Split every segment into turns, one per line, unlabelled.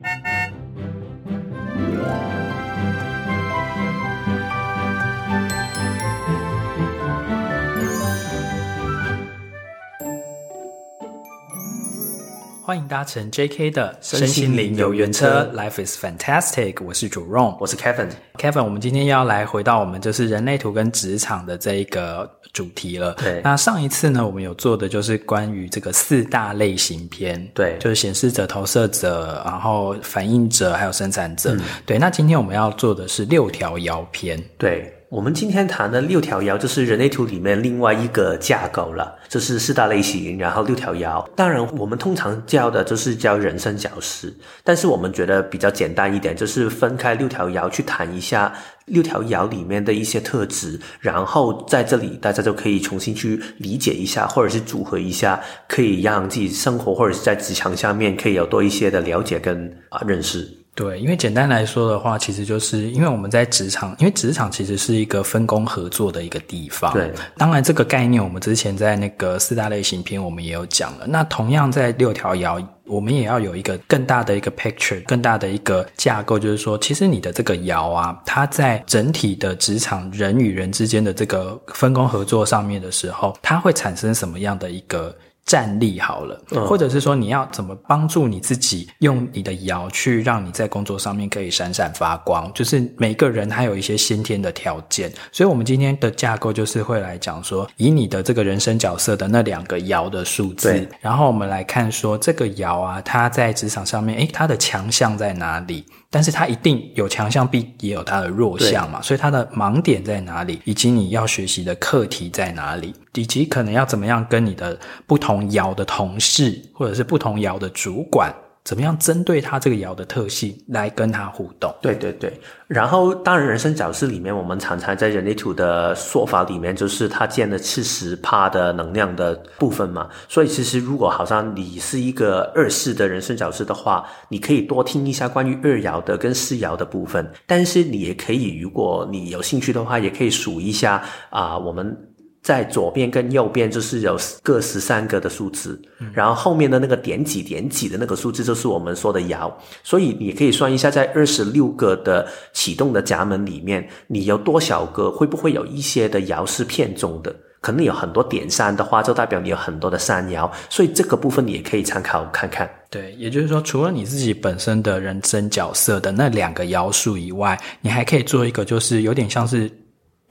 Thank you. 欢迎搭乘 JK 的身心灵游园车，Life is fantastic。我是主 Ron，
我是 Kevin。
Kevin，我们今天要来回到我们就是人类图跟职场的这一个主题了。
对，
那上一次呢，我们有做的就是关于这个四大类型篇，
对，
就是显示者、投射者，然后反应者，还有生产者。嗯、对，那今天我们要做的是六条爻篇。
对。我们今天谈的六条爻，就是人类图里面另外一个架构了，就是四大类型，然后六条爻。当然，我们通常叫的就是叫人生角色，但是我们觉得比较简单一点，就是分开六条爻去谈一下六条爻里面的一些特质，然后在这里大家就可以重新去理解一下，或者是组合一下，可以让自己生活或者是在职场下面可以有多一些的了解跟啊认识。
对，因为简单来说的话，其实就是因为我们在职场，因为职场其实是一个分工合作的一个地方。
对，
当然这个概念我们之前在那个四大类型篇我们也有讲了。那同样在六条爻，我们也要有一个更大的一个 picture，更大的一个架构，就是说，其实你的这个爻啊，它在整体的职场人与人之间的这个分工合作上面的时候，它会产生什么样的一个战力好了，或者是说你要怎么帮助你自己，用你的爻去让你在工作上面可以闪闪发光。就是每个人他有一些先天的条件，所以我们今天的架构就是会来讲说，以你的这个人生角色的那两个爻的数字，然后我们来看说这个爻啊，它在职场上面，诶，它的强项在哪里？但是它一定有强项，必也有它的弱项嘛，所以它的盲点在哪里，以及你要学习的课题在哪里，以及可能要怎么样跟你的不同爻的同事，或者是不同爻的主管。怎么样针对他这个爻的特性来跟他互动？
对对对，然后当然人生角色里面，我们常常在人类图的说法里面，就是他建了七十趴的能量的部分嘛。所以其实如果好像你是一个二四的人生角色的话，你可以多听一下关于二爻的跟四爻的部分。但是你也可以，如果你有兴趣的话，也可以数一下啊、我们。在左边跟右边就是有各十三个的数字，然后后面的那个点几点几的那个数字就是我们说的爻，所以你可以算一下，在二十六个的启动的闸门里面，你有多少个？会不会有一些的爻是片中的？可能有很多点三的话，就代表你有很多的三爻，所以这个部分你也可以参考看看。
对，也就是说，除了你自己本身的人生角色的那两个爻数以外，你还可以做一个，就是有点像是。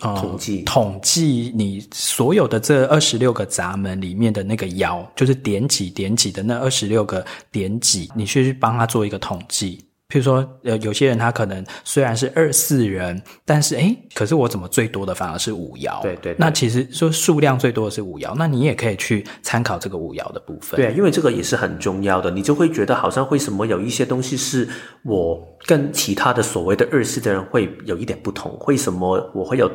嗯、统计
统计你所有的这二十六个闸门里面的那个爻，就是点几点几的那二十六个点几，你去帮他做一个统计。譬如说，呃，有些人他可能虽然是二四人，但是诶，可是我怎么最多的反而是五爻？
对，对对。
那其实说数量最多的是五爻，那你也可以去参考这个五爻的部分。
对，因为这个也是很重要的，你就会觉得好像为什么有一些东西是我跟其他的所谓的二四的人会有一点不同？为什么我会有？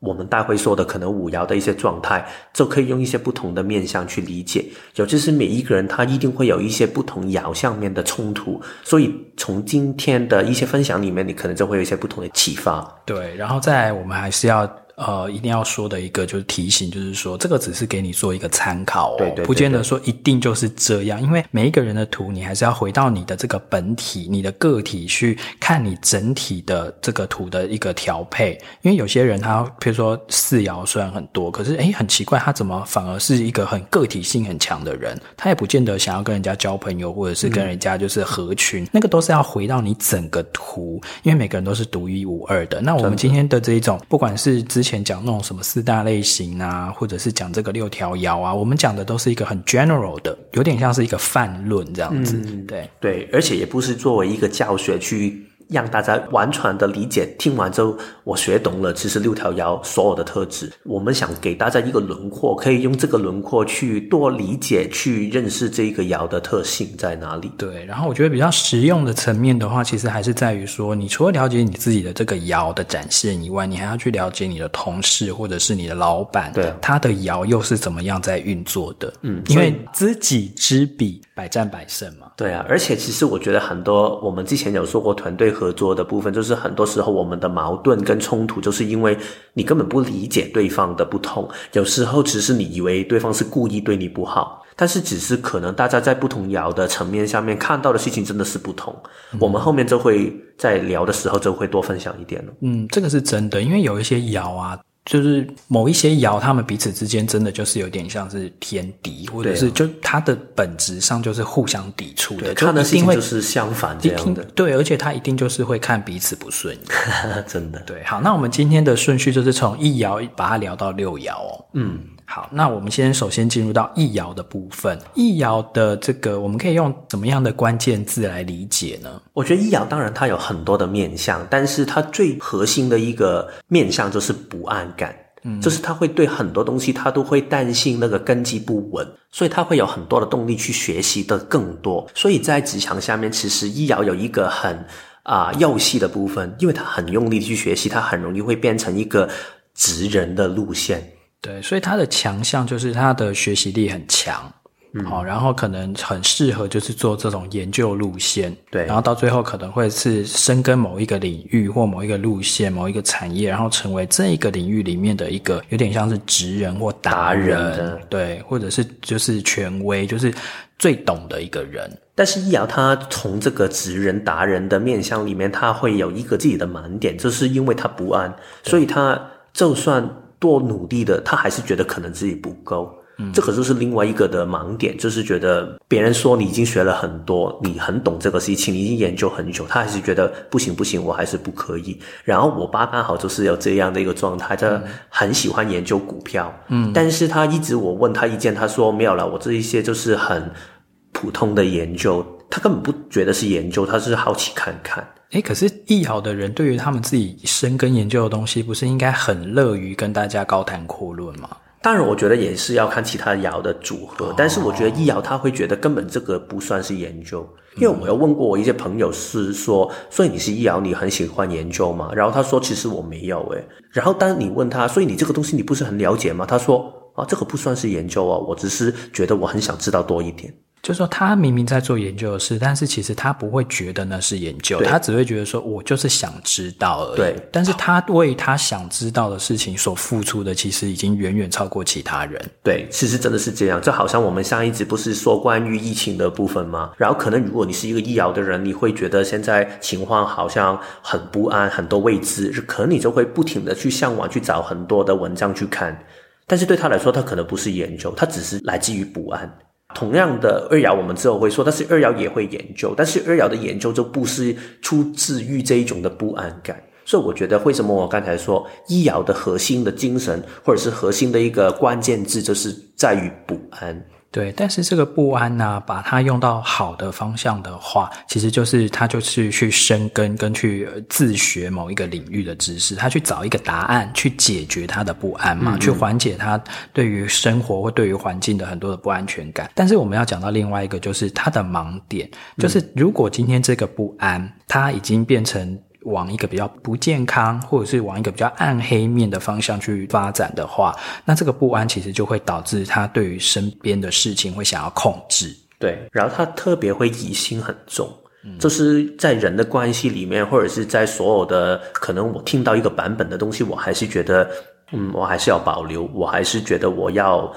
我们待会说的可能五爻的一些状态，就可以用一些不同的面相去理解。尤其是每一个人，他一定会有一些不同爻上面的冲突，所以从今天的一些分享里面，你可能就会有一些不同的启发。
对，然后再，我们还是要。呃，一定要说的一个就是提醒，就是说这个只是给你做一个参考哦，
对对对对，
不见得说一定就是这样，因为每一个人的图，你还是要回到你的这个本体、你的个体去看你整体的这个图的一个调配。因为有些人他，譬如说四爻虽然很多，可是诶，很奇怪，他怎么反而是一个很个体性很强的人？他也不见得想要跟人家交朋友，或者是跟人家就是合群，嗯、那个都是要回到你整个图，因为每个人都是独一无二的。那我们今天的这一种，不管是之前。前讲那种什么四大类型啊，或者是讲这个六条爻啊，我们讲的都是一个很 general 的，有点像是一个泛论这样子。
嗯、
对
对，而且也不是作为一个教学去。让大家完全的理解，听完之后我学懂了，其实六条爻所有的特质，我们想给大家一个轮廓，可以用这个轮廓去多理解、去认识这个爻的特性在哪里。
对，然后我觉得比较实用的层面的话，其实还是在于说，你除了了解你自己的这个爻的展现以外，你还要去了解你的同事或者是你的老板，
对，
他的爻又是怎么样在运作的？嗯，因为知己知彼，百战百胜嘛。
对啊，而且其实我觉得很多，我们之前有说过团队合作的部分，就是很多时候我们的矛盾跟冲突，就是因为你根本不理解对方的不同。有时候只是你以为对方是故意对你不好，但是只是可能大家在不同爻的层面下面看到的事情真的是不同。嗯、我们后面就会在聊的时候就会多分享一点了。
嗯，这个是真的，因为有一些爻啊。就是某一些爻，他们彼此之间真的就是有点像是天敌，或者是就它的本质上就是互相抵触的，
看的事情就是相反这样的。
对，而且他一定就是会看彼此不顺眼，
真的。
对，好，那我们今天的顺序就是从一爻把它聊到六爻哦。
嗯。
好，那我们先首先进入到易爻的部分。易爻的这个，我们可以用怎么样的关键字来理解呢？
我觉得易遥当然它有很多的面向，但是它最核心的一个面向就是不安感，嗯，就是他会对很多东西他都会担心那个根基不稳，所以他会有很多的动力去学习的更多。所以在职场下面，其实易遥有一个很啊、呃、幼细的部分，因为他很用力去学习，他很容易会变成一个职人的路线。
对，所以他的强项就是他的学习力很强，好、嗯，然后可能很适合就是做这种研究路线，
对，
然后到最后可能会是深耕某一个领域或某一个路线、某一个产业，然后成为这一个领域里面的一个有点像是职人或达人，达人对，或者是就是权威，就是最懂的一个人。
但是易遥他从这个职人达人的面向里面，他会有一个自己的盲点，就是因为他不安，所以他就算。多努力的，他还是觉得可能自己不够。嗯，这可就是另外一个的盲点，就是觉得别人说你已经学了很多，你很懂这个事情，你已经研究很久，他还是觉得不行不行，我还是不可以。然后我爸刚好就是有这样的一个状态，他很喜欢研究股票，嗯，但是他一直我问他意见，他说没有了，我这一些就是很普通的研究，他根本不觉得是研究，他是好奇看看。
诶，可是易遥的人对于他们自己深耕研究的东西，不是应该很乐于跟大家高谈阔论吗？
当然，我觉得也是要看其他窑的组合。哦、但是我觉得易遥他会觉得根本这个不算是研究，因为我有问过我一些朋友是说，所以你是易遥，你很喜欢研究吗？然后他说，其实我没有诶。然后当你问他，所以你这个东西你不是很了解吗？他说，啊，这个不算是研究啊，我只是觉得我很想知道多一点。
就是说，他明明在做研究的事，但是其实他不会觉得那是研究，他只会觉得说，我就是想知道而已。
对，
但是他为他想知道的事情所付出的，其实已经远远超过其他人。
对，其实真的是这样。就好像我们上一集不是说关于疫情的部分吗？然后可能如果你是一个医疗的人，你会觉得现在情况好像很不安，很多未知，可能你就会不停的去向往，去找很多的文章去看。但是对他来说，他可能不是研究，他只是来自于不安。同样的二爻，我们之后会说，但是二爻也会研究，但是二爻的研究就不是出自于这一种的不安感，所以我觉得为什么我刚才说一爻的核心的精神，或者是核心的一个关键字，就是在于不安。
对，但是这个不安呢、啊，把它用到好的方向的话，其实就是他就是去深耕跟去自学某一个领域的知识，他去找一个答案去解决他的不安嘛，嗯嗯去缓解他对于生活或对于环境的很多的不安全感。但是我们要讲到另外一个，就是他的盲点，就是如果今天这个不安，他已经变成。往一个比较不健康，或者是往一个比较暗黑面的方向去发展的话，那这个不安其实就会导致他对于身边的事情会想要控制。
对，然后他特别会疑心很重，嗯，就是在人的关系里面，或者是在所有的可能，我听到一个版本的东西，我还是觉得，嗯，我还是要保留，我还是觉得我要。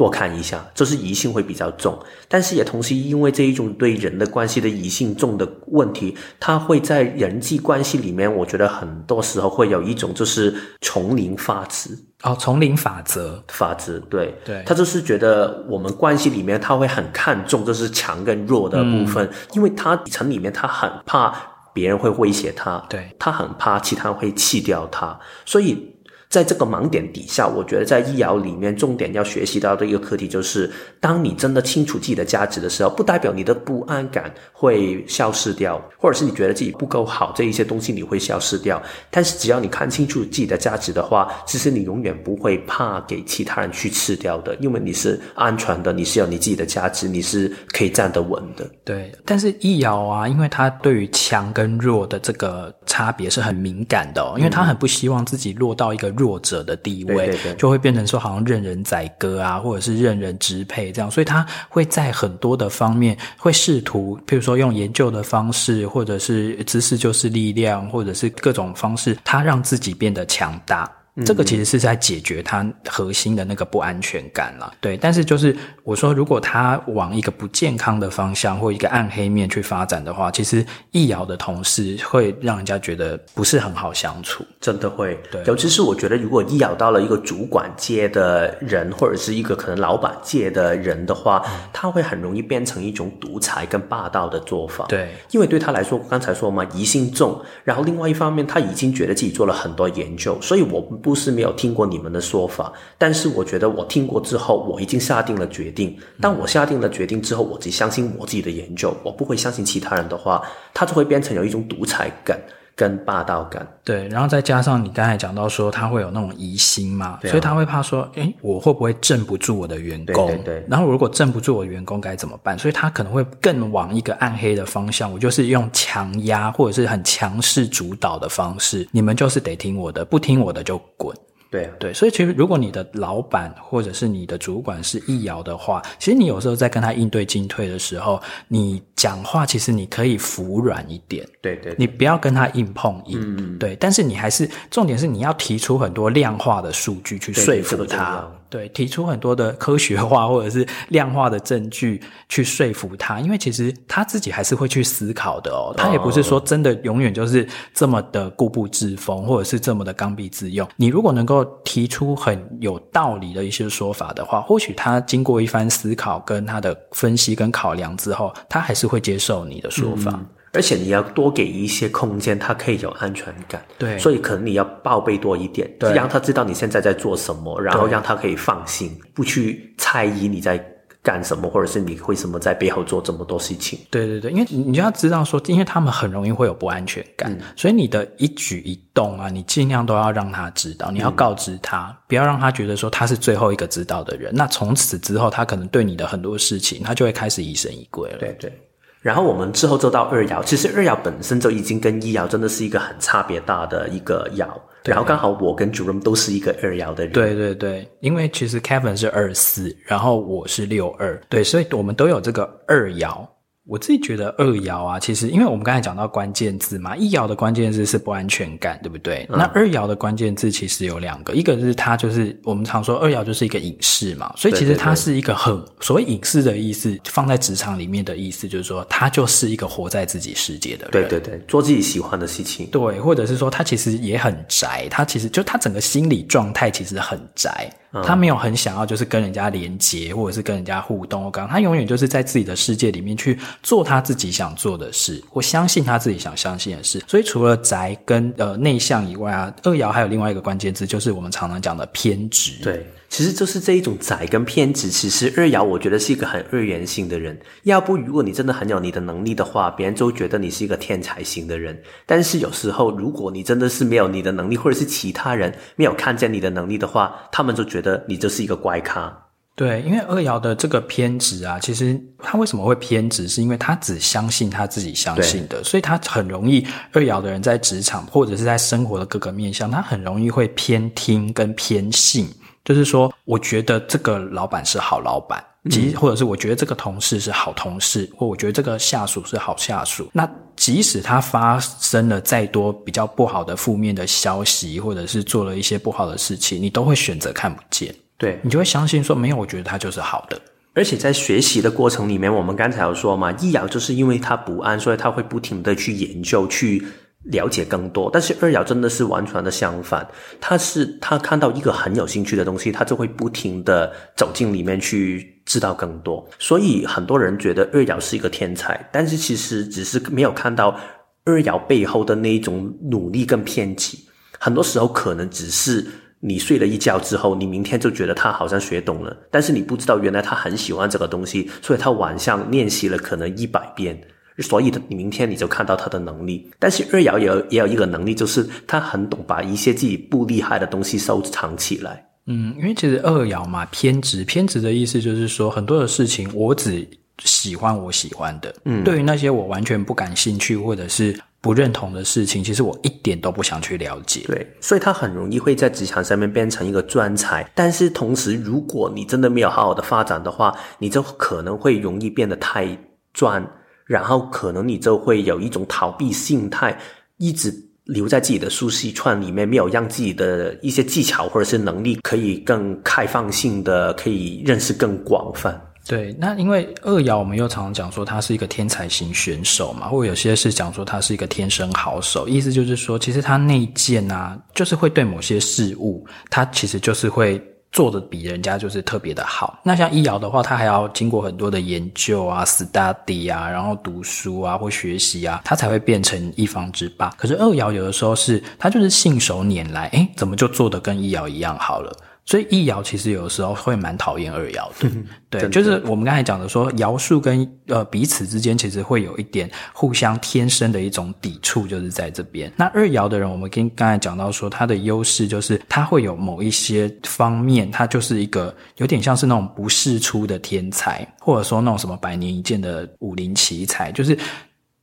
多看一下，就是疑性会比较重，但是也同时因为这一种对人的关系的疑性重的问题，它会在人际关系里面，我觉得很多时候会有一种就是丛林法则。
哦，丛林法则。
法则，对。
对，
他就是觉得我们关系里面他会很看重就是强跟弱的部分，嗯、因为他底层里面他很怕别人会威胁他，
对，
他很怕其他人会弃掉他，所以。在这个盲点底下，我觉得在一爻里面，重点要学习到的一个课题就是，当你真的清楚自己的价值的时候，不代表你的不安感会消失掉，或者是你觉得自己不够好这一些东西你会消失掉。但是只要你看清楚自己的价值的话，其实你永远不会怕给其他人去吃掉的，因为你是安全的，你是有你自己的价值，你是可以站得稳的。
对，但是一爻啊，因为他对于强跟弱的这个差别是很敏感的哦，因为他很不希望自己落到一个。弱者的地位，对对对，就会变成说好像任人宰割啊，或者是任人支配这样，所以他会在很多的方面会试图，譬如说用研究的方式，或者是知识就是力量，或者是各种方式，他让自己变得强大。这个其实是在解决他核心的那个不安全感了，对。但是就是我说，如果他往一个不健康的方向或一个暗黑面去发展的话，其实易遥的同事会让人家觉得不是很好相处，
真的会。
对，
尤其是我觉得，如果易遥到了一个主管界的人，或者是一个可能老板界的人的话，嗯，他会很容易变成一种独裁跟霸道的做法。
对，
因为对他来说，刚才说嘛，疑心重，然后另外一方面，他已经觉得自己做了很多研究，所以我不。是没有听过你们的说法，但是我觉得我听过之后，我已经下定了决定。当我下定了决定之后，我只相信我自己的研究，我不会相信其他人的话，他就会变成有一种独裁感跟霸道感。
对，然后再加上你刚才讲到说他会有那种疑心嘛，所以他会怕说，诶，我会不会镇不住我的员工？
对对对。
然后如果镇不住我的员工该怎么办？所以他可能会更往一个暗黑的方向，我就是用强压或者是很强势主导的方式，你们就是得听我的，不听我的就滚。
对啊，
对，所以其实如果你的老板或者是你的主管是易遥的话，其实你有时候在跟他应对进退的时候，你讲话其实你可以服软一点，
对对，对，
你不要跟他硬碰硬，嗯，对，但是你还是重点是你要提出很多量化的数据去说服他。对，提出很多的科学化或者是量化的证据去说服他，因为其实他自己还是会去思考的哦。他也不是说真的永远就是这么的固步自封，或者是这么的刚愎自用。你如果能够提出很有道理的一些说法的话，或许他经过一番思考跟他的分析跟考量之后，他还是会接受你的说法。嗯
而且你要多给一些空间，他可以有安全感。
对，
所以可能你要报备多一点，对，让他知道你现在在做什么，然后让他可以放心，不去猜疑你在干什么，或者是你为什么在背后做这么多事情。
对对对，因为你就要知道说，因为他们很容易会有不安全感，嗯，所以你的一举一动啊，你尽量都要让他知道，你要告知他，嗯，不要让他觉得说他是最后一个知道的人。那从此之后，他可能对你的很多事情，他就会开始疑神疑鬼了。
对对。然后我们之后就到二爻，其实二爻本身就已经跟一爻真的是一个很差别大的一个爻。然后刚好我跟 Jerome 都是一个二爻的人。
对对对，因为其实 Kevin 是二四，然后我是六二，对，所以我们都有这个二爻。我自己觉得二爻啊，其实因为我们刚才讲到关键字嘛，一爻的关键字是不安全感，对不对？嗯、那二爻的关键字其实有两个，一个是它就是我们常说二爻就是一个隐士嘛，所以其实它是一个很所谓隐士的意思，放在职场里面的意思就是说，他就是一个活在自己世界的人，
对对对，做自己喜欢的事情，
对，或者是说他其实也很宅，他其实就他整个心理状态其实很宅。他没有很想要，就是跟人家连接，或者是跟人家互动。我刚，他永远就是在自己的世界里面去做他自己想做的事，或相信他自己想相信的事。所以除了宅跟呃内向以外啊，二爻还有另外一个关键字，就是我们常常讲的偏执。
对。其实就是这一种宅跟偏执。其实二爻我觉得是一个很二元性的人。要不如果你真的很有你的能力的话，别人都觉得你是一个天才型的人。但是有时候如果你真的是没有你的能力，或者是其他人没有看见你的能力的话，他们就觉得你就是一个怪咖。
对，因为二爻的这个偏执啊，其实他为什么会偏执，是因为他只相信他自己相信的，所以他很容易二爻的人在职场或者是在生活的各个面向，他很容易会偏听跟偏信。就是说，我觉得这个老板是好老板，即或者是我觉得这个同事是好同事，或我觉得这个下属是好下属。那即使他发生了再多比较不好的负面的消息，或者是做了一些不好的事情，你都会选择看不见。
对，
你就会相信说，没有，我觉得他就是好的。
而且在学习的过程里面，我们刚才有说嘛，易爻就是因为他不安，所以他会不停的去研究去。了解更多，但是二爻真的是完全的相反。他是他看到一个很有兴趣的东西，他就会不停的走进里面去知道更多。所以很多人觉得二爻是一个天才，但是其实只是没有看到二爻背后的那一种努力跟偏激。很多时候可能只是你睡了一觉之后，你明天就觉得他好像学懂了，但是你不知道原来他很喜欢这个东西，所以他晚上练习了可能一百遍。所以，你明天你就看到他的能力。但是二爻也有也有一个能力，就是他很懂把一些自己不厉害的东西收藏起来。
嗯，因为其实二爻嘛，偏执，偏执的意思就是说，很多的事情我只喜欢我喜欢的。嗯，对于那些我完全不感兴趣或者是不认同的事情，其实我一点都不想去了解。
对，所以他很容易会在职场上面变成一个专才。但是同时，如果你真的没有好好的发展的话，你就可能会容易变得太专。然后可能你就会有一种逃避心态，一直留在自己的舒适圈里面，没有让自己的一些技巧或者是能力可以更开放性的，可以认识更广泛。
对，那因为二爻我们又常常讲说他是一个天才型选手嘛，或者有些是讲说他是一个天生好手，意思就是说，其实他内建啊，就是会对某些事物，他其实就是会。做的比人家就是特别的好。那像一爻的话，他还要经过很多的研究啊、study 啊，然后读书啊或学习啊，他才会变成一方之霸。可是二爻有的时候是，他就是信手拈来，诶，怎么就做的跟一爻一样好了？所以一爻其实有时候会蛮讨厌二爻的，对，就是我们刚才讲的说，爻数跟呃彼此之间其实会有一点互相天生的一种抵触，就是在这边。那二爻的人，我们跟刚才讲到说，他的优势就是他会有某一些方面，他就是一个有点像是那种不世出的天才，或者说那种什么百年一见的武林奇才，就是。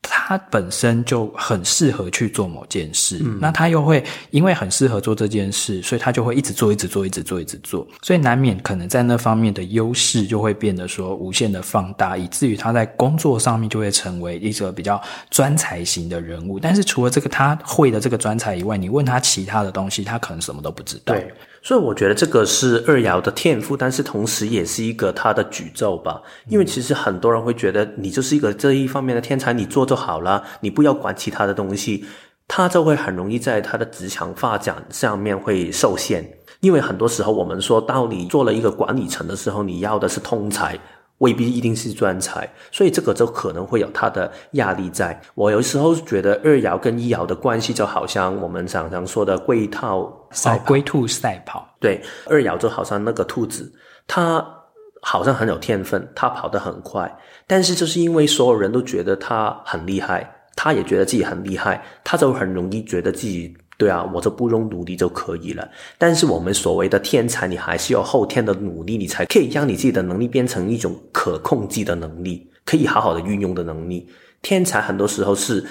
他本身就很适合去做某件事，嗯，那他又会因为很适合做这件事，所以他就会一直做，一直做，一直做，一直做，所以难免可能在那方面的优势就会变得说无限的放大，以至于他在工作上面就会成为一个比较专才型的人物。但是除了这个他会的这个专才以外，你问他其他的东西，他可能什么都不知道。
对。所以我觉得这个是二爻的天赋，但是同时也是一个他的诅咒吧。因为其实很多人会觉得你就是一个这一方面的天才，你做就好了，你不要管其他的东西，他就会很容易在他的职场发展上面会受限。因为很多时候我们说到你做了一个管理层的时候，你要的是通才。未必一定是专才，所以这个就可能会有他的压力在。我有时候觉得二爻跟一爻的关系就好像我们常常说的龟套赛
龟兔赛跑。
对，二爻就好像那个兔子，它好像很有天分，它跑得很快，但是就是因为所有人都觉得它很厉害，它也觉得自己很厉害，它就很容易觉得自己。对啊，我就不用努力就可以了。但是我们所谓的天才，你还是要后天的努力，你才可以让你自己的能力变成一种可控制的能力，可以好好的运用的能力。天才很多时候是，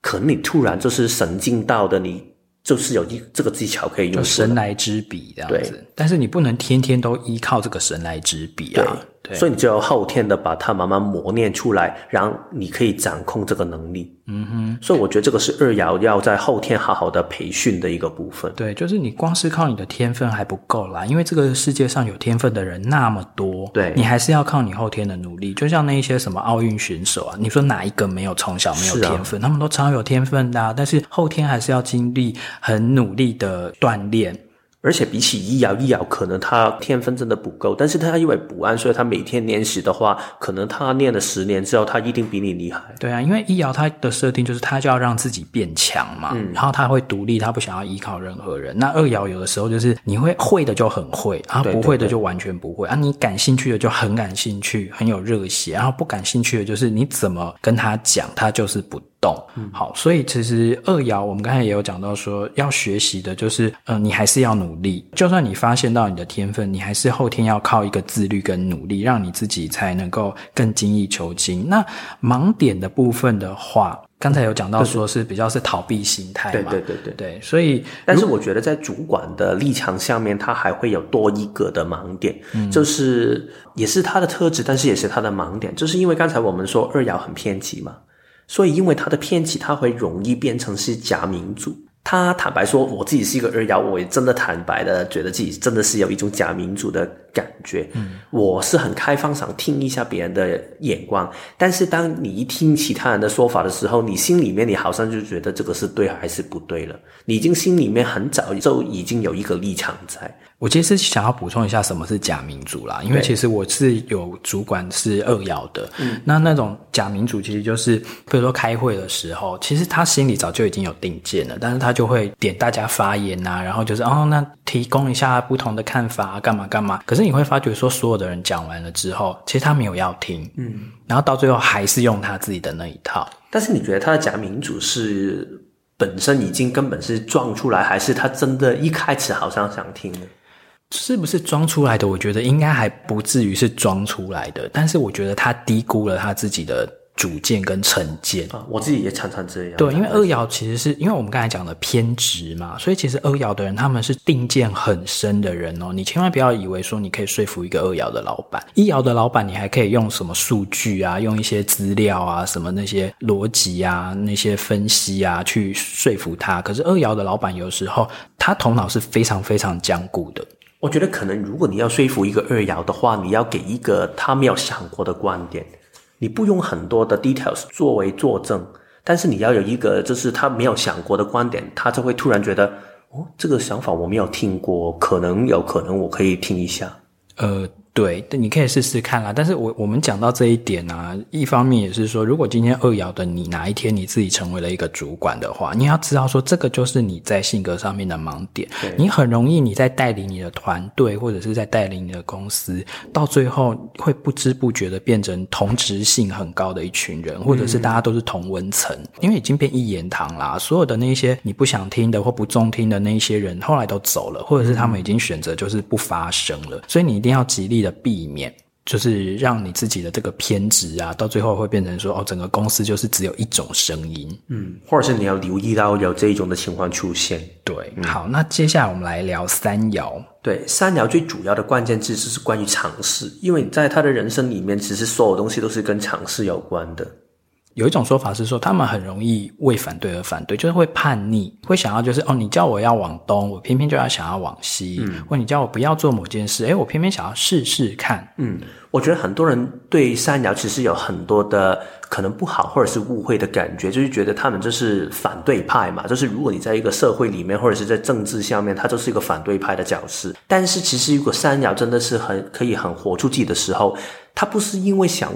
可能你突然就是神经到的，你就是有一这个技巧可以用，就
神来之笔这样子。对，但是你不能天天都依靠这个神来之笔啊。对，
所以你就要后天的把它慢慢磨练出来，让你可以掌控这个能力。
嗯哼，
所以我觉得这个是二爻要在后天好好的培训的一个部分。
对，就是你光是靠你的天分还不够啦，因为这个世界上有天分的人那么多，
对，
你还是要靠你后天的努力。就像那一些什么奥运选手啊，你说哪一个没有从小没有天分？啊、他们都超有天分的、啊，但是后天还是要经历很努力的锻炼。
而且比起一爻，一爻可能他天分真的不够，但是他因为不安，所以他每天练习的话，可能他练了十年之后，他一定比你厉害。
对啊，因为一爻他的设定就是他就要让自己变强嘛，嗯，然后他会独立，他不想要依靠任何人。那二爻有的时候就是你会会的就很会，然后不会的就完全不会，啊，你感兴趣的就很感兴趣，很有热血，然后不感兴趣的就是你怎么跟他讲，他就是不。懂，好，所以其实二爻我们刚才也有讲到说，要学习的就是，嗯、呃，你还是要努力。就算你发现到你的天分，你还是后天要靠一个自律跟努力，让你自己才能够更精益求精。那盲点的部分的话，刚才有讲到说是比较是逃避心态嘛，
对对对对对。
所以，
但是我觉得在主管的立场下面，他还会有多一个的盲点，嗯、就是也是他的特质，但是也是他的盲点，就是因为刚才我们说二爻很偏激嘛。所以，因为他的偏激，他会容易变成是假民主。他坦白说，我自己是一个二幺，我也真的坦白的觉得自己真的是有一种假民主的感觉。嗯，我是很开放，想听一下别人的眼光。但是，当你一听其他人的说法的时候，你心里面你好像就觉得这个是对还是不对了。你已经心里面很早就已经有一个立场在。
我其实是想要补充一下什么是假民主啦，因为其实我是有主管是二爻的，嗯，那那种假民主其实就是，比如说开会的时候，其实他心里早就已经有定见了，但是他就会点大家发言啊，然后就是哦，那提供一下不同的看法，干嘛干嘛。可是你会发觉说，所有的人讲完了之后，其实他没有要听，嗯，然后到最后还是用他自己的那一套。
但是你觉得他的假民主是本身已经根本是装出来，还是他真的一开始好像想听呢？
是不是装出来的？我觉得应该还不至于是装出来的，但是我觉得他低估了他自己的主见跟成见
啊，我自己也常常这样。
对，因为二爻其实是因为我们刚才讲的偏执嘛，所以其实二爻的人他们是定见很深的人哦。你千万不要以为说你可以说服一个二爻的老板，一爻的老板你还可以用什么数据啊，用一些资料啊，什么那些逻辑啊，那些分析啊去说服他。可是二爻的老板有时候他头脑是非常非常僵固的。
我觉得可能如果你要说服一个二爻的话，你要给一个他没有想过的观点。你不用很多的 details 作为作证，但是你要有一个就是他没有想过的观点，他就会突然觉得，哦，这个想法我没有听过，可能有可能我可以听一下，
呃。对，你可以试试看啦。但是我我们讲到这一点啊，一方面也是说，如果今天二爻的你哪一天你自己成为了一个主管的话，你要知道说，这个就是你在性格上面的盲点。你很容易你在带领你的团队或者是在带领你的公司，到最后会不知不觉的变成同质性很高的一群人，或者是大家都是同温层，因为已经变一言堂啦。所有的那些你不想听的或不中听的那一些人，后来都走了，或者是他们已经选择就是不发声了。所以你一定要极力的。避免就是让你自己的这个偏执啊，到最后会变成说哦，整个公司就是只有一种声音，
嗯，或者是你要留意到有这一种的情况出现。
对，嗯、好，那接下来我们来聊三爻。
对，三爻最主要的关键字就是关于尝试，因为在他的人生里面，其实所有东西都是跟尝试有关的。
有一种说法是说，他们很容易为反对而反对，就是会叛逆，会想要就是哦，你叫我要往东，我偏偏就要想要往西；嗯、或你叫我不要做某件事，诶，我偏偏想要试试看。
嗯，我觉得很多人对三爻其实有很多的可能不好或者是误会的感觉，就是觉得他们就是反对派嘛，就是如果你在一个社会里面或者是在政治下面，他就是一个反对派的角色。但是其实如果三爻真的是很可以很活出自己的时候，他不是因为想。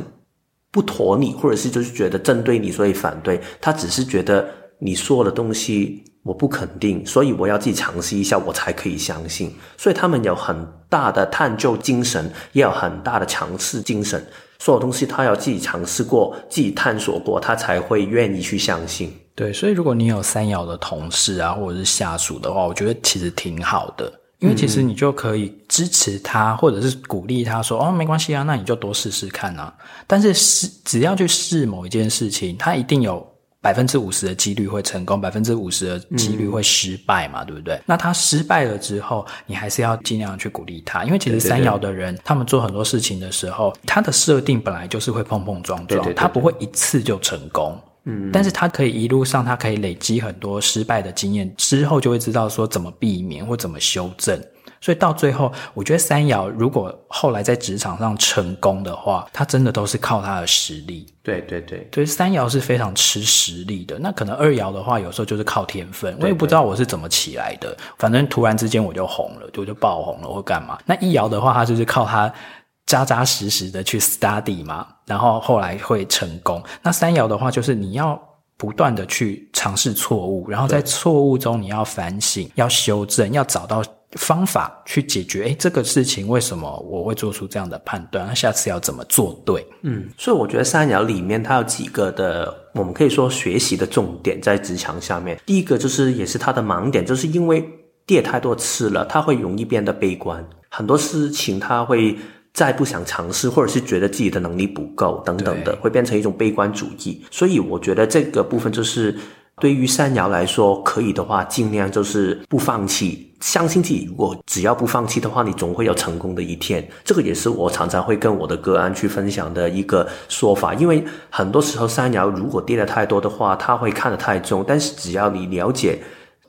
不妥你，或者是就是觉得针对你，所以反对。他只是觉得你说的东西我不肯定，所以我要自己尝试一下，我才可以相信。所以他们有很大的探究精神，也有很大的尝试精神。所有东西他要自己尝试过，自己探索过，他才会愿意去相信。
对，所以如果你有三爻的同事啊，或者是下属的话，我觉得其实挺好的。因为其实你就可以支持他，或者是鼓励他说：“哦，没关系啊，那你就多试试看啊。”但是试只要去试某一件事情，他一定有百分之五十的几率会成功，百分之五十的几率会失败嘛，嗯、对不对？那他失败了之后，你还是要尽量去鼓励他，因为其实三爻的人，对对对，他们做很多事情的时候，他的设定本来就是会碰碰撞撞，他不会一次就成功。嗯，但是他可以一路上，他可以累积很多失败的经验，之后就会知道说怎么避免或怎么修正。所以到最后，我觉得三爻如果后来在职场上成功的话，他真的都是靠他的实力。
对对对，
所以三爻是非常吃实力的。那可能二爻的话，有时候就是靠天分。我也不知道我是怎么起来的，反正突然之间我就红了，我就爆红了，或干嘛。那一爻的话，他就是靠他。扎扎实实的去 study 嘛，然后后来会成功。那三爻的话，就是你要不断的去尝试错误，然后在错误中你要反省、要修正、要找到方法去解决。诶，这个事情为什么我会做出这样的判断？那下次要怎么做对？
嗯，所以我觉得三爻里面它有几个的，我们可以说学习的重点在职场下面。第一个就是也是它的盲点，就是因为跌太多次了，它会容易变得悲观，很多事情它会。再不想尝试，或者是觉得自己的能力不够等等的，会变成一种悲观主义。所以我觉得这个部分就是对于三爻来说，可以的话尽量就是不放弃，相信自己。如果只要不放弃的话，你总会有成功的一天。这个也是我常常会跟我的个案去分享的一个说法。因为很多时候三爻如果跌得太多的话，他会看得太重。但是只要你了解，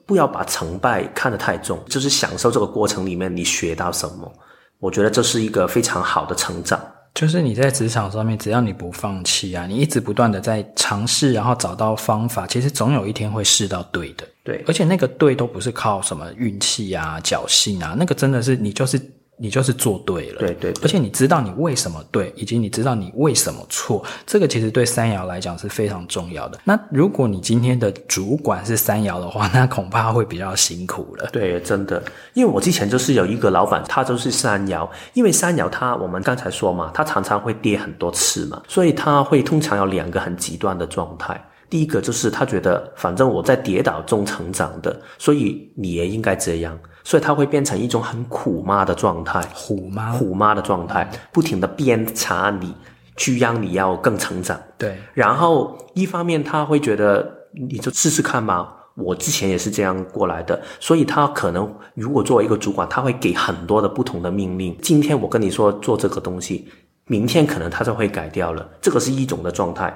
不要把成败看得太重，就是享受这个过程里面你学到什么。我觉得这是一个非常好的成长，
就是你在职场上面，只要你不放弃啊，你一直不断的在尝试，然后找到方法，其实总有一天会试到对的。
对，
而且那个对都不是靠什么运气啊、侥幸啊，那个真的是你就是。你就是做对了，
对对，对，
而且你知道你为什么对，以及你知道你为什么错，这个其实对三爻来讲是非常重要的。那如果你今天的主管是三爻的话，那恐怕会比较辛苦了。
对，真的，因为我之前就是有一个老板，他就是三爻，因为三爻他我们刚才说嘛，他常常会跌很多次嘛，所以他会通常有两个很极端的状态。第一个就是他觉得反正我在跌倒中成长的，所以你也应该这样。所以他会变成一种很苦妈的状态，
虎妈，
虎妈的状态，不停的鞭查你，去让你要更成长。
对，
然后一方面他会觉得你就试试看吧，我之前也是这样过来的，所以他可能如果作为一个主管，他会给很多的不同的命令。今天我跟你说做这个东西，明天可能他就会改掉了，这个是一种的状态。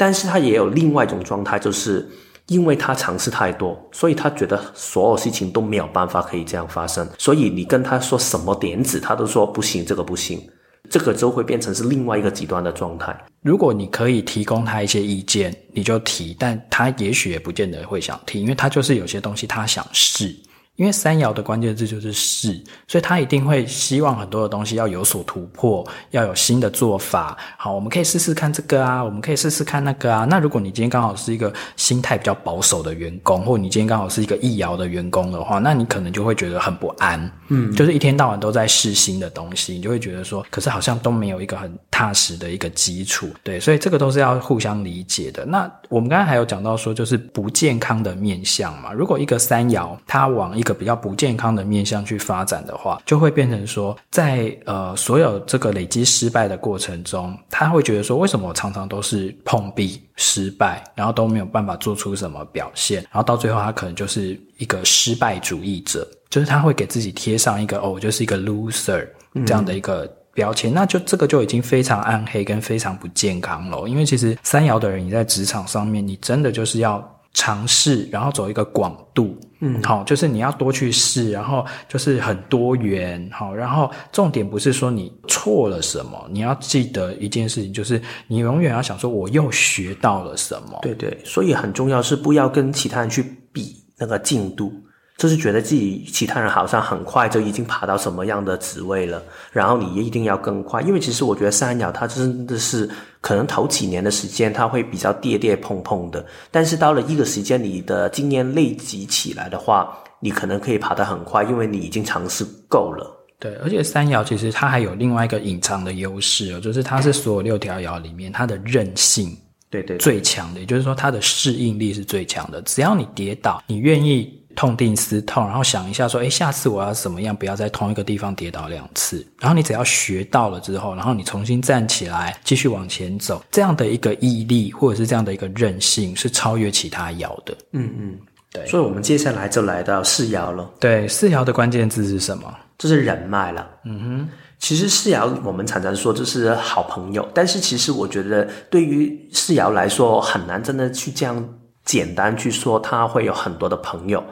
但是他也有另外一种状态，就是因为他尝试太多，所以他觉得所有事情都没有办法可以这样发生。所以你跟他说什么点子，他都说不行，这个不行，这个就会变成是另外一个极端的状态。
如果你可以提供他一些意见，你就提，但他也许也不见得会想听，因为他就是有些东西他想试。因为三爻的关键字就是试，所以他一定会希望很多的东西要有所突破，要有新的做法。好，我们可以试试看这个啊，我们可以试试看那个啊。那如果你今天刚好是一个心态比较保守的员工，或者你今天刚好是一个易爻的员工的话，那你可能就会觉得很不安。嗯，就是一天到晚都在试新的东西，你就会觉得说，可是好像都没有一个很踏实的一个基础。对，所以这个都是要互相理解的。那我们刚才还有讲到说，就是不健康的面相嘛。如果一个三爻，它往一个比较不健康的面向去发展的话，就会变成说，在呃所有这个累积失败的过程中，他会觉得说，为什么我常常都是碰壁失败，然后都没有办法做出什么表现，然后到最后他可能就是一个失败主义者，就是他会给自己贴上一个哦，我就是一个 loser 这样的一个标签，嗯、那就这个就已经非常暗黑跟非常不健康了。因为其实三爻的人，你在职场上面，你真的就是要尝试，然后走一个广度。嗯，好，就是你要多去试，然后就是很多元，好，然后重点不是说你错了什么，你要记得一件事情，就是你永远要想说我又学到了什么。
对对，所以很重要是不要跟其他人去比那个进度。就是觉得自己其他人好像很快就已经爬到什么样的职位了，然后你也一定要更快，因为其实我觉得三爻它真的是可能头几年的时间它会比较跌跌碰碰的，但是到了一个时间，你的经验累积起来的话，你可能可以爬得很快，因为你已经尝试够了。
对，而且三爻其实它还有另外一个隐藏的优势哦，就是它是所有六条爻里面它的韧性对对最强的，也就是说它的适应力是最强的，只要你跌倒，你愿意。痛定思痛，然后想一下说，哎，下次我要怎么样，不要在同一个地方跌倒两次。然后你只要学到了之后，然后你重新站起来，继续往前走，这样的一个毅力或者是这样的一个韧性，是超越其他爻的。
嗯嗯，对。所以我们接下来就来到四爻了。
对，四爻的关键字是什么？
就是人脉了。
嗯哼，
其实四爻我们常常说就是好朋友，但是其实我觉得对于四爻来说，很难真的去这样。简单去说，他会有很多的朋友，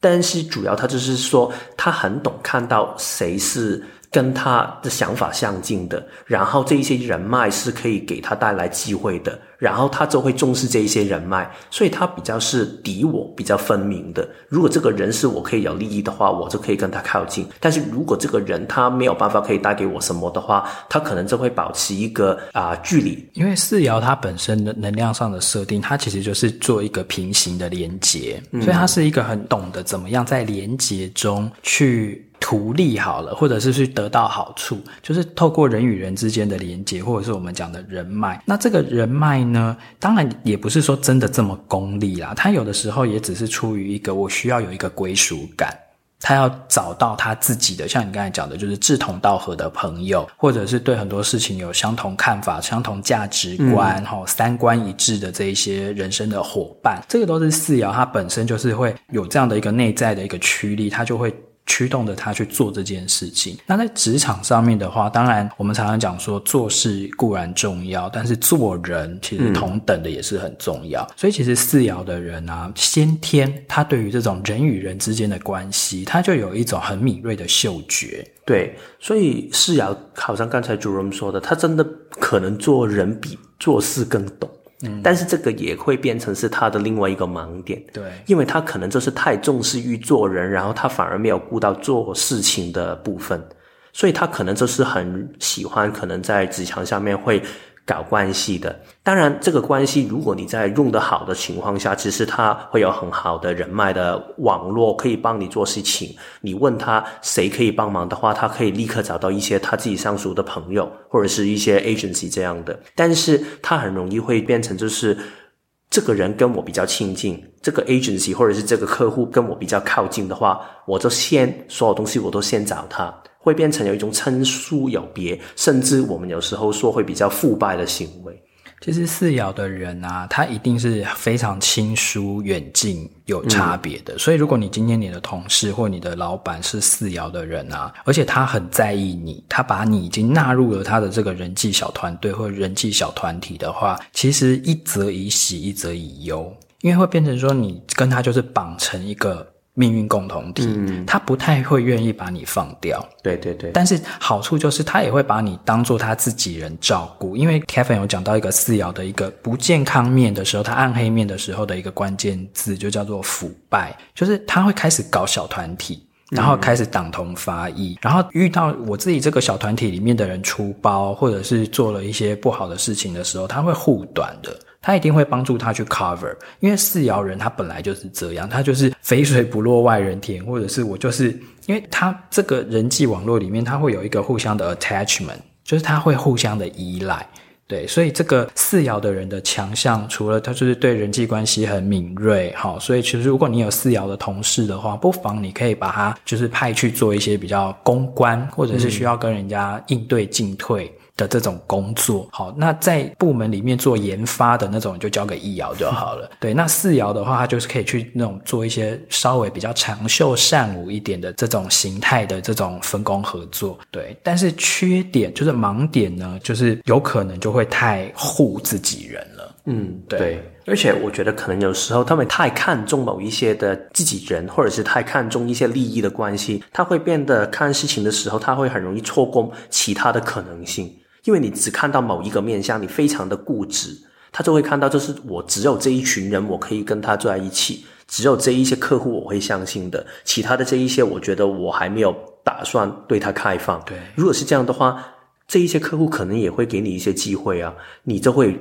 但是主要他就是说，他很懂看到谁是。跟他的想法相近的，然后这一些人脉是可以给他带来机会的，然后他就会重视这一些人脉，所以他比较是敌我比较分明的。如果这个人是我可以有利益的话，我就可以跟他靠近；但是如果这个人他没有办法可以带给我什么的话，他可能就会保持一个啊、呃、距离。
因为四爻它本身的能量上的设定，它其实就是做一个平行的连接，嗯、所以它是一个很懂得怎么样在连接中去。图利好了，或者是去得到好处，就是透过人与人之间的连接，或者是我们讲的人脉。那这个人脉呢，当然也不是说真的这么功利啦，他有的时候也只是出于一个我需要有一个归属感，他要找到他自己的，像你刚才讲的，就是志同道合的朋友，或者是对很多事情有相同看法、相同价值观、哈、嗯、三观一致的这一些人生的伙伴，这个都是四爻，它本身就是会有这样的一个内在的一个驱力，它就会。驱动着他去做这件事情。那在职场上面的话，当然我们常常讲说做事固然重要，但是做人其实同等的也是很重要。所以其实四爻的人啊，先天他对于这种人与人之间的关系，他就有一种很敏锐的嗅觉。
对，所以四爻好像刚才 Jerome 说的，他真的可能做人比做事更懂。嗯，但是这个也会变成是他的另外一个盲点，
对，
因为他可能就是太重视于做人，然后他反而没有顾到做事情的部分，所以他可能就是很喜欢，可能在职场上面会。搞关系的，当然这个关系，如果你在用得好的情况下，其实他会有很好的人脉的网络，可以帮你做事情。你问他谁可以帮忙的话，他可以立刻找到一些他自己相熟的朋友，或者是一些 agency 这样的。但是他很容易会变成就是，这个人跟我比较亲近，这个 agency 或者是这个客户跟我比较靠近的话，我就先所有东西我都先找他。会变成有一种亲疏有别，甚至我们有时候说会比较腐败的行为。
其实四爻的人啊，他一定是非常亲疏远近有差别的。所以，如果你今天你的同事或你的老板是四爻的人啊，而且他很在意你，他把你已经纳入了他的这个人际小团队或人际小团体的话，其实一则以喜，一则以忧，因为会变成说你跟他就是绑成一个。命运共同体，嗯，他不太会愿意把你放掉。
对对对。
但是好处就是他也会把你当做他自己人照顾，因为 Kevin 有讲到一个四爻的一个不健康面的时候，他暗黑面的时候的一个关键字就叫做腐败，就是他会开始搞小团体，然后开始党同伐异，嗯，然后遇到我自己这个小团体里面的人出包，或者是做了一些不好的事情的时候，他会护短的。他一定会帮助他去 cover，因为四爻人他本来就是这样，他就是肥水不落外人田，或者是我就是因为他这个人际网络里面，他会有一个互相的 attachment，就是他会互相的依赖，对，所以这个四爻的人的强项，除了他就是对人际关系很敏锐，好，所以其实如果你有四爻的同事的话，不妨你可以把他就是派去做一些比较公关，或者是需要跟人家应对进退。的这种工作，好，那在部门里面做研发的那种，就交给易遥就好了。对，那四遥的话，他就是可以去那种做一些稍微比较长袖善舞一点的这种形态的这种分工合作。对，但是缺点就是盲点呢，就是有可能就会太护自己人了。
嗯，对，对。而且我觉得可能有时候他们太看重某一些的自己人，或者是太看重一些利益的关系，他会变得看事情的时候，他会很容易错过其他的可能性。因为你只看到某一个面相，你非常的固执，他就会看到，就是我只有这一群人，我可以跟他坐在一起，只有这一些客户我会相信的，其他的这一些，我觉得我还没有打算对他开放。
对，
如果是这样的话，这一些客户可能也会给你一些机会啊，你就会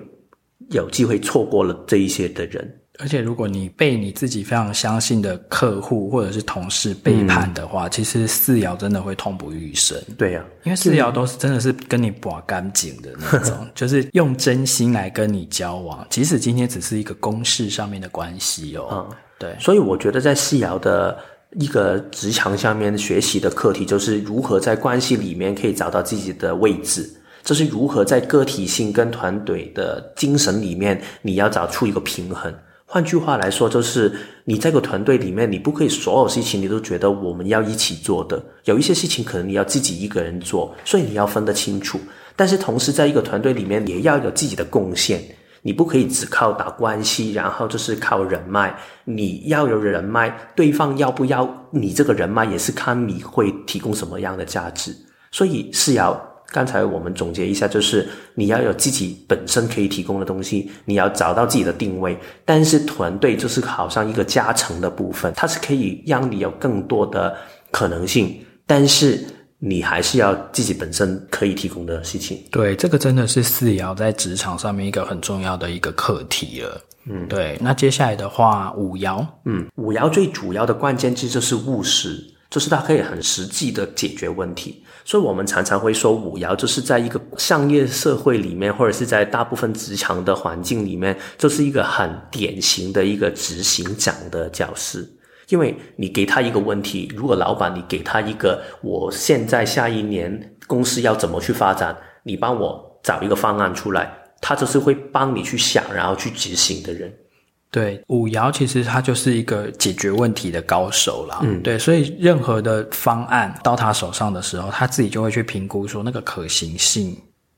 有机会错过了这一些的人。
而且，如果你被你自己非常相信的客户或者是同事背叛的话，嗯、其实四爻真的会痛不欲生。
对呀、啊，
因为四爻都是真的是跟你拔干净的那种，就是用真心来跟你交往，即使今天只是一个公事上面的关系哦。嗯，对。
所以我觉得在四爻的一个职场上面学习的课题，就是如何在关系里面可以找到自己的位置，就是如何在个体性跟团队的精神里面，你要找出一个平衡。换句话来说，就是你这个团队里面，你不可以所有事情你都觉得我们要一起做的，有一些事情可能你要自己一个人做，所以你要分得清楚。但是同时，在一个团队里面，也要有自己的贡献，你不可以只靠打关系，然后就是靠人脉。你要有人脉，对方要不要你这个人脉，也是看你会提供什么样的价值。所以是要。刚才我们总结一下，就是你要有自己本身可以提供的东西，你要找到自己的定位。但是团队就是好像一个加成的部分，它是可以让你有更多的可能性，但是你还是要自己本身可以提供的事情。
对，这个真的是四爻在职场上面一个很重要的一个课题了。嗯，对。那接下来的话，五爻，
嗯，五爻最主要的关键字就是务实，就是它可以很实际的解决问题。所以我们常常会说，五爻就是在一个商业社会里面，或者是在大部分职场的环境里面，就是一个很典型的一个执行长的角色。因为你给他一个问题，如果老板你给他一个，我现在下一年公司要怎么去发展，你帮我找一个方案出来，他就是会帮你去想，然后去执行的人。
对，五爻其实他就是一个解决问题的高手啦。嗯，对，所以任何的方案到他手上的时候，他自己就会去评估说那个可行性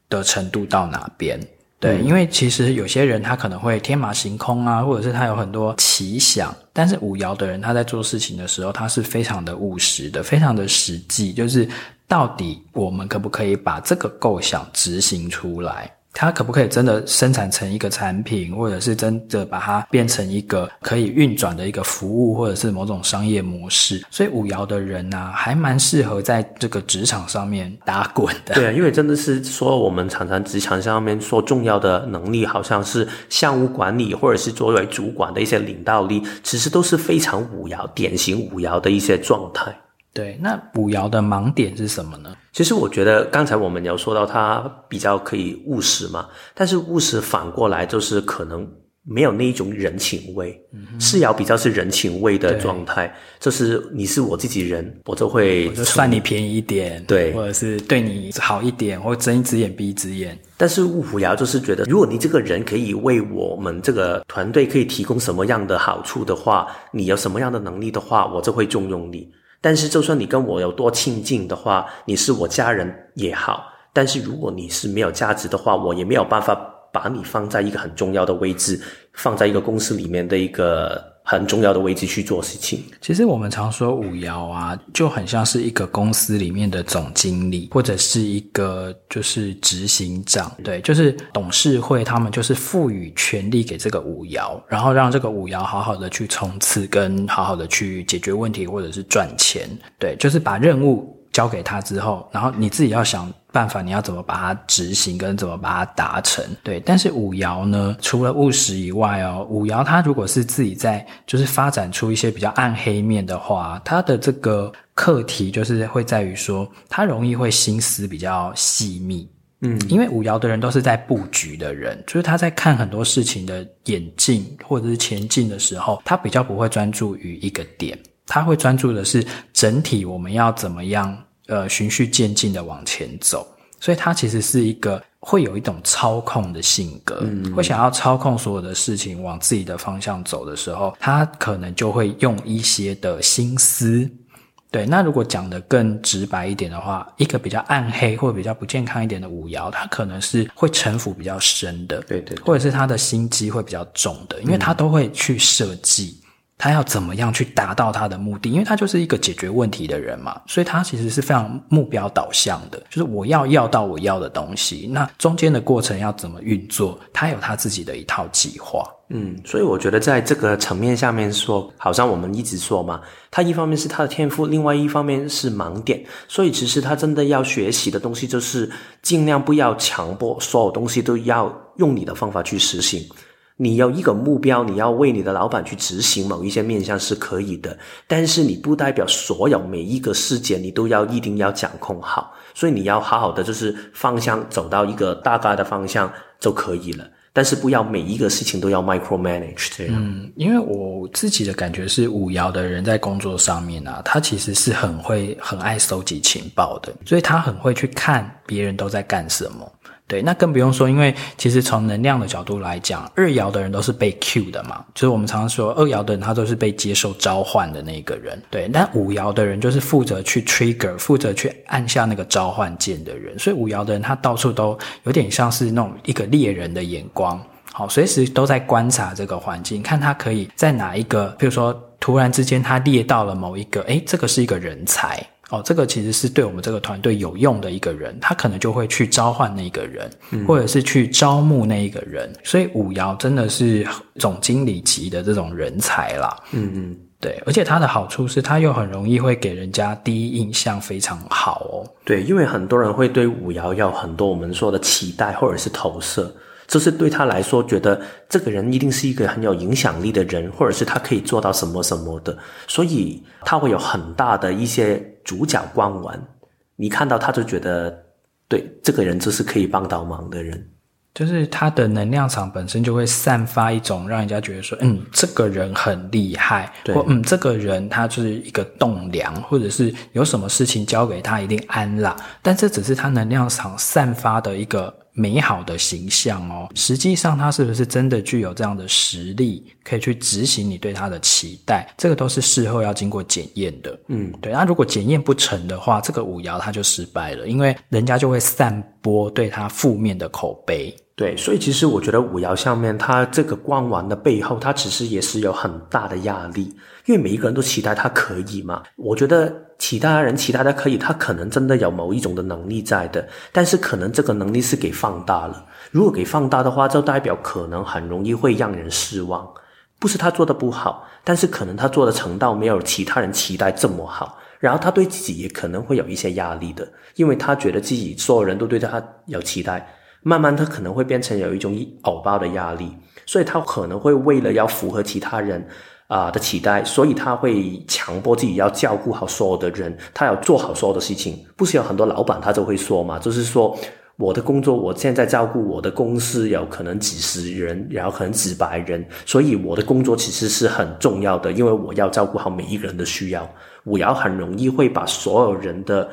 的程度到哪边。对，嗯，因为其实有些人他可能会天马行空啊，或者是他有很多奇想，但是五爻的人他在做事情的时候，他是非常的务实的，非常的实际，就是到底我们可不可以把这个构想执行出来？它可不可以真的生产成一个产品，或者是真的把它变成一个可以运转的一个服务，或者是某种商业模式？所以五爻的人呢、还蛮适合在这个职场上面打滚的。
对，因为真的是说我们常常职场上面说重要的能力，好像是项目管理，或者是作为主管的一些领导力，其实都是非常五爻典型五爻的一些状态。
对，那五爻的盲点是什么呢？
其实我觉得刚才我们有说到它比较可以务实嘛，但是务实反过来就是可能没有那一种人情味，世尧比较是人情味的状态，就是你是我自己人，我就会
我就算你便宜一点，
对，
或者是对你好一点，或睁一只眼闭一只眼。
但是五爻就是觉得，如果你这个人可以为我们这个团队可以提供什么样的好处的话，你有什么样的能力的话，我就会重用你。但是就算你跟我有多亲近的话，你是我家人也好，但是如果你是没有价值的话，我也没有办法。把你放在一个很重要的位置，放在一个公司里面的一个很重要的位置去做事情。
其实我们常说五爻啊，就很像是一个公司里面的总经理，或者是一个就是执行长，对，就是董事会他们就是赋予权力给这个五爻，然后让这个五爻好好的去冲刺，跟好好的去解决问题，或者是赚钱，对，就是把任务。交给他之后，然后你自己要想办法，你要怎么把它执行，跟怎么把它达成。对，但是五爻呢，除了务实以外哦，五爻它如果是自己在就是发展出一些比较暗黑面的话，它的这个课题就是会在于说，它容易会心思比较细密。嗯，因为五爻的人都是在布局的人，就是他在看很多事情的演进或者是前进的时候，他比较不会专注于一个点。他会专注的是整体，我们要怎么样，呃，循序渐进的往前走。所以，他其实是一个会有一种操控的性格，嗯，会想要操控所有的事情往自己的方向走的时候，他可能就会用一些的心思。对，那如果讲的更直白一点的话，一个比较暗黑或者比较不健康一点的五爻，他可能是会城府比较深的，
对对，
或者是他的心机会比较重的，因为他都会去设计。他要怎么样去达到他的目的？因为他就是一个解决问题的人嘛，所以他其实是非常目标导向的，就是我要要到我要的东西。那中间的过程要怎么运作？他有他自己的一套计划。
嗯，所以我觉得在这个层面下面说，好像我们一直说嘛，他一方面是他的天赋，另外一方面是盲点。所以其实他真的要学习的东西，就是尽量不要强迫所有东西都要用你的方法去实行。你有一个目标，你要为你的老板去执行某一些面向是可以的，但是你不代表所有每一个事件你都要一定要掌控好，所以你要好好的就是方向走到一个大概的方向就可以了，但是不要每一个事情都要 micro manage 这样。
嗯，因为我自己的感觉是五爻的人在工作上面啊，他其实是很会很爱收集情报的，所以他很会去看别人都在干什么。对，那更不用说，因为其实从能量的角度来讲，二爻的人都是被 Q 的嘛，就是我们常常说二爻的人他都是被接受召唤的那个人。对，但五爻的人就是负责去 trigger，负责去按下那个召唤键的人。所以五爻的人他到处都有点像是那种一个猎人的眼光，好，随时都在观察这个环境，看他可以在哪一个，比如说突然之间他猎到了某一个，诶，这个是一个人才。哦，这个其实是对我们这个团队有用的一个人，他可能就会去召唤那个人，嗯、或者是去招募那一个人。所以五爻真的是总经理级的这种人才啦。嗯嗯，对，而且他的好处是他又很容易会给人家第一印象非常好哦。
对，因为很多人会对五爻有很多我们说的期待或者是投射。就是对他来说，觉得这个人一定是一个很有影响力的人，或者是他可以做到什么什么的，所以他会有很大的一些主角光环。你看到他就觉得，对，这个人就是可以帮到忙的人，
就是他的能量场本身就会散发一种让人家觉得说，嗯，这个人很厉害，或嗯，这个人他就是一个栋梁，或者是有什么事情交给他一定安啦。但这只是他能量场散发的一个。美好的形象哦，实际上他是不是真的具有这样的实力，可以去执行你对他的期待？这个都是事后要经过检验的。嗯，对。那如果检验不成的话，这个五爻他就失败了，因为人家就会散播对他负面的口碑。
对，所以其实我觉得五爻上面他这个光环的背后，他其实也是有很大的压力，因为每一个人都期待他可以嘛。我觉得。其他人期待他可以，他可能真的有某一种的能力在的，但是可能这个能力是给放大了。如果给放大的话，就代表可能很容易会让人失望。不是他做的不好，但是可能他做的程度没有其他人期待这么好。然后他对自己也可能会有一些压力的，因为他觉得自己所有人都对他有期待，慢慢他可能会变成有一种偶包的压力，所以他可能会为了要符合其他人。啊的期待，所以他会强迫自己要照顾好所有的人，他要做好所有的事情。不是有很多老板他就会说嘛，就是说我的工作，我现在照顾我的公司有可能几十人，然后可能几百人，所以我的工作其实是很重要的，因为我要照顾好每一个人的需要。我要很容易会把所有人的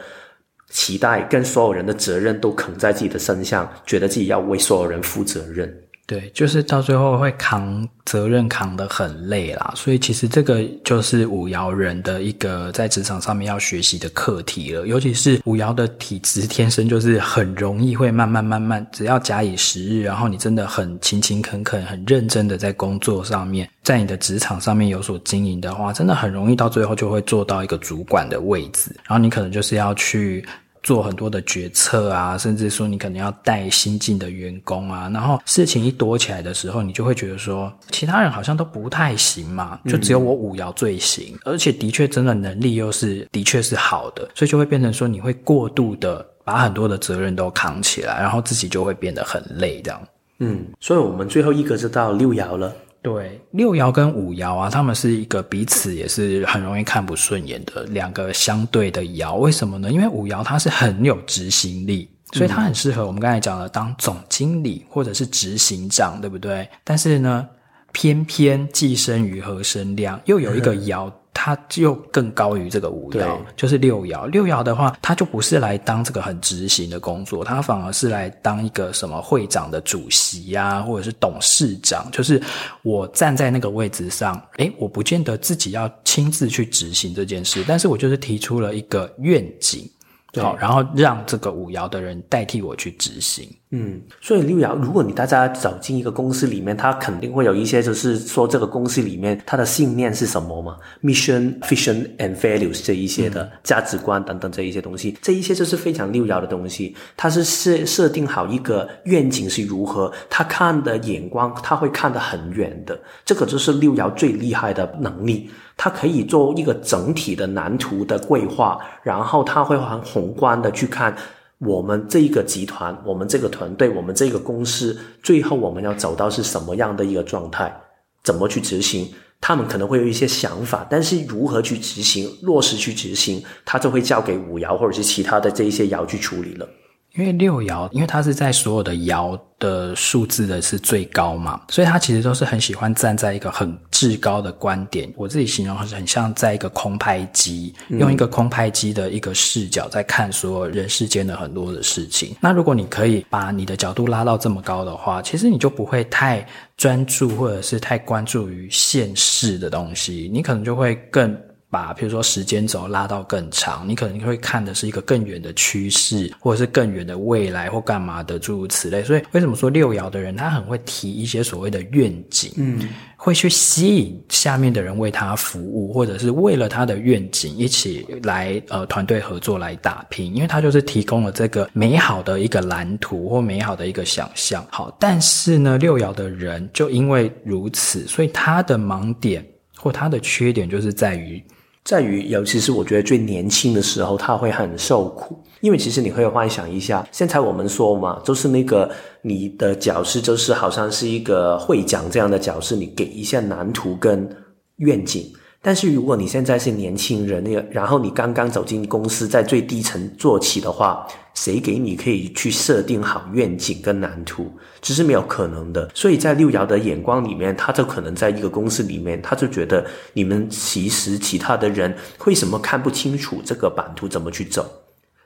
期待跟所有人的责任都扛在自己的身上，觉得自己要为所有人负责任。
对，就是到最后会扛责任，扛得很累啦。所以其实这个就是五爻人的一个在职场上面要学习的课题了。尤其是五爻的体质天生就是很容易会慢慢慢慢，只要假以时日，然后你真的很勤勤恳恳、很认真的在工作上面，在你的职场上面有所经营的话，真的很容易到最后就会做到一个主管的位置。然后你可能就是要去。做很多的决策啊，甚至说你可能要带新进的员工啊，然后事情一多起来的时候，你就会觉得说，其他人好像都不太行嘛，就只有我五爻最行，嗯、而且的确真的能力又是的确是好的，所以就会变成说你会过度的把很多的责任都扛起来，然后自己就会变得很累这样。
嗯，所以我们最后一个就到六爻了。
对，六爻跟五爻啊，他们是一个彼此也是很容易看不顺眼的两个相对的爻。为什么呢？因为五爻它是很有执行力，所以它很适合我们刚才讲的当总经理或者是执行长，对不对？但是呢，偏偏既生于，何生亮，又有一个 爻。嗯他就更高于这个五爻，就是六爻。六爻的话，他就不是来当这个很执行的工作，他反而是来当一个什么会长的主席呀、啊，或者是董事长。就是我站在那个位置上，诶，我不见得自己要亲自去执行这件事，但是我就是提出了一个愿景。对好，然后让这个五爻的人代替我去执行。
嗯，所以六爻，如果你大家走进一个公司里面，他肯定会有一些，就是说这个公司里面他的信念是什么嘛？Mission, vision and values 这一些的、嗯、价值观等等这一些东西，这一些就是非常六爻的东西。他是设设定好一个愿景是如何，他看的眼光他会看得很远的，这个就是六爻最厉害的能力。他可以做一个整体的蓝图的规划，然后他会很宏观的去看我们这一个集团、我们这个团队、我们这个公司，最后我们要走到是什么样的一个状态，怎么去执行？他们可能会有一些想法，但是如何去执行、落实去执行，他就会交给五爻或者是其他的这一些爻去处理了。
因为六爻，因为它是在所有的爻的数字的是最高嘛，所以它其实都是很喜欢站在一个很至高的观点。我自己形容是很像在一个空拍机，用一个空拍机的一个视角在看所有人世间的很多的事情。那如果你可以把你的角度拉到这么高的话，其实你就不会太专注或者是太关注于现世的东西，你可能就会更。把，比如说时间轴拉到更长，你可能会看的是一个更远的趋势，或者是更远的未来或干嘛的诸如此类。所以，为什么说六爻的人他很会提一些所谓的愿景，嗯，会去吸引下面的人为他服务，或者是为了他的愿景一起来呃团队合作来打拼，因为他就是提供了这个美好的一个蓝图或美好的一个想象。好，但是呢，六爻的人就因为如此，所以他的盲点或他的缺点就是在于。
在于，尤其是我觉得最年轻的时候，他会很受苦，因为其实你会幻想一下，现在我们说嘛，就是那个你的角色，就是好像是一个会长这样的角色，你给一下蓝图跟愿景。但是如果你现在是年轻人，那个然后你刚刚走进公司，在最低层做起的话，谁给你可以去设定好愿景跟蓝图？这是没有可能的。所以在六爻的眼光里面，他就可能在一个公司里面，他就觉得你们其实其他的人为什么看不清楚这个版图怎么去走？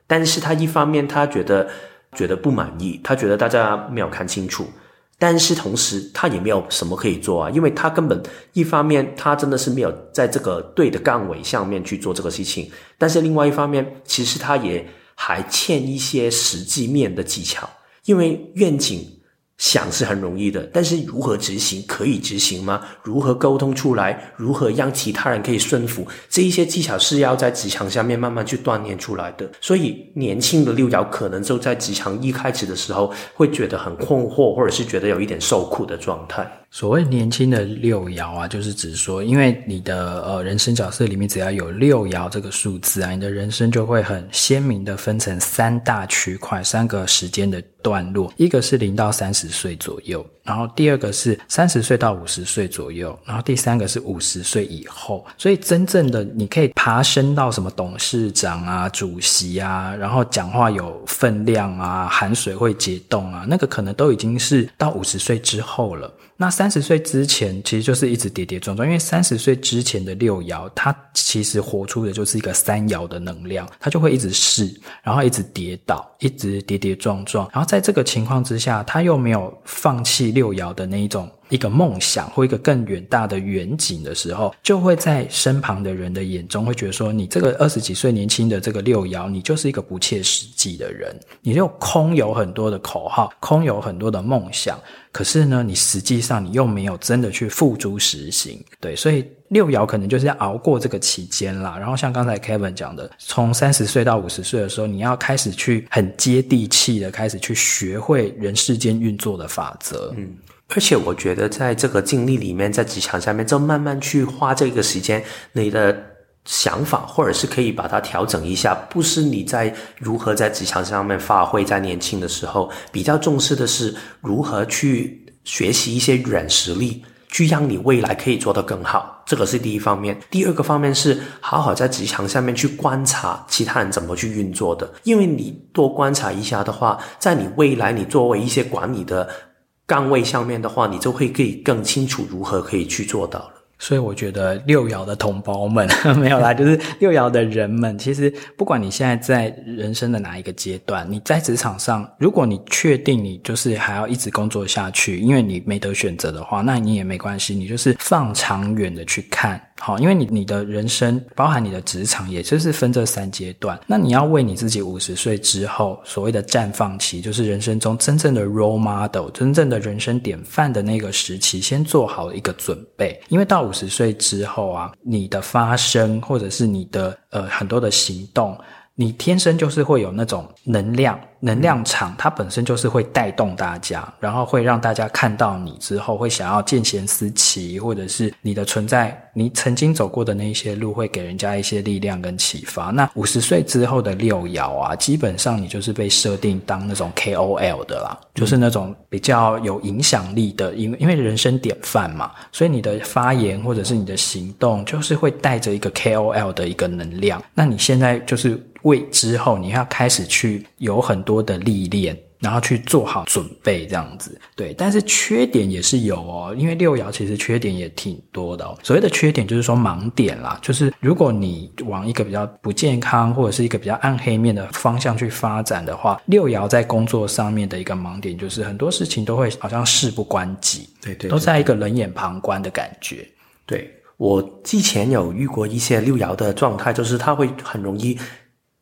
但是他一方面他觉得觉得不满意，他觉得大家没有看清楚。但是同时，他也没有什么可以做啊，因为他根本一方面他真的是没有在这个对的岗位上面去做这个事情，但是另外一方面，其实他也还欠一些实际面的技巧，因为愿景。想是很容易的，但是如何执行，可以执行吗？如何沟通出来？如何让其他人可以顺服？这一些技巧是要在职场下面慢慢去锻炼出来的。所以年轻的六爻可能就在职场一开始的时候会觉得很困惑，或者是觉得有一点受苦的状态。
所谓年轻的六爻啊，就是指说，因为你的呃人生角色里面只要有六爻这个数字啊，你的人生就会很鲜明的分成三大区块，三个时间的段落，一个是零到三十岁左右，然后第二个是三十岁到五十岁左右，然后第三个是五十岁以后。所以真正的你可以爬升到什么董事长啊、主席啊，然后讲话有分量啊、含水会解冻啊，那个可能都已经是到五十岁之后了。那三十岁之前其实就是一直跌跌撞撞，因为三十岁之前的六爻，它其实活出的就是一个三爻的能量，它就会一直试，然后一直跌倒，一直跌跌撞撞，然后在这个情况之下，他又没有放弃六爻的那一种一个梦想或一个更远大的远景的时候，就会在身旁的人的眼中会觉得说，你这个二十几岁年轻的这个六爻，你就是一个不切实际的人，你就空有很多的口号，空有很多的梦想，可是呢，你实际上你又没有真的去付诸实行，对，所以。六爻可能就是要熬过这个期间啦，然后像刚才 Kevin 讲的，从三十岁到五十岁的时候，你要开始去很接地气的开始去学会人世间运作的法则。
嗯，而且我觉得在这个经历里面，在职场下面，就慢慢去花这个时间，你的想法或者是可以把它调整一下，不是你在如何在职场上面发挥，在年轻的时候比较重视的是如何去学习一些软实力。去让你未来可以做得更好，这个是第一方面。第二个方面是好好在职场下面去观察其他人怎么去运作的，因为你多观察一下的话，在你未来你作为一些管理的岗位上面的话，你就会可以更清楚如何可以去做到了。
所以我觉得六爻的同胞们 没有啦，就是六爻的人们，其实不管你现在在人生的哪一个阶段，你在职场上，如果你确定你就是还要一直工作下去，因为你没得选择的话，那你也没关系，你就是放长远的去看。好，因为你你的人生包含你的职场，也就是分这三阶段。那你要为你自己五十岁之后所谓的绽放期，就是人生中真正的 role model，真正的人生典范的那个时期，先做好一个准备。因为到五十岁之后啊，你的发声或者是你的呃很多的行动。你天生就是会有那种能量，能量场，它本身就是会带动大家，然后会让大家看到你之后会想要见贤思齐，或者是你的存在，你曾经走过的那一些路会给人家一些力量跟启发。那五十岁之后的六爻啊，基本上你就是被设定当那种 KOL 的啦，就是那种比较有影响力的，因为因为人生典范嘛，所以你的发言或者是你的行动，就是会带着一个 KOL 的一个能量。那你现在就是。为之后你要开始去有很多的历练，然后去做好准备，这样子。对，但是缺点也是有哦，因为六爻其实缺点也挺多的哦。所谓的缺点就是说盲点啦，就是如果你往一个比较不健康或者是一个比较暗黑面的方向去发展的话，六爻在工作上面的一个盲点就是很多事情都会好像事不关己，对，对对，都在一个冷眼旁观的感觉。
对，我之前有遇过一些六爻的状态，就是他会很容易。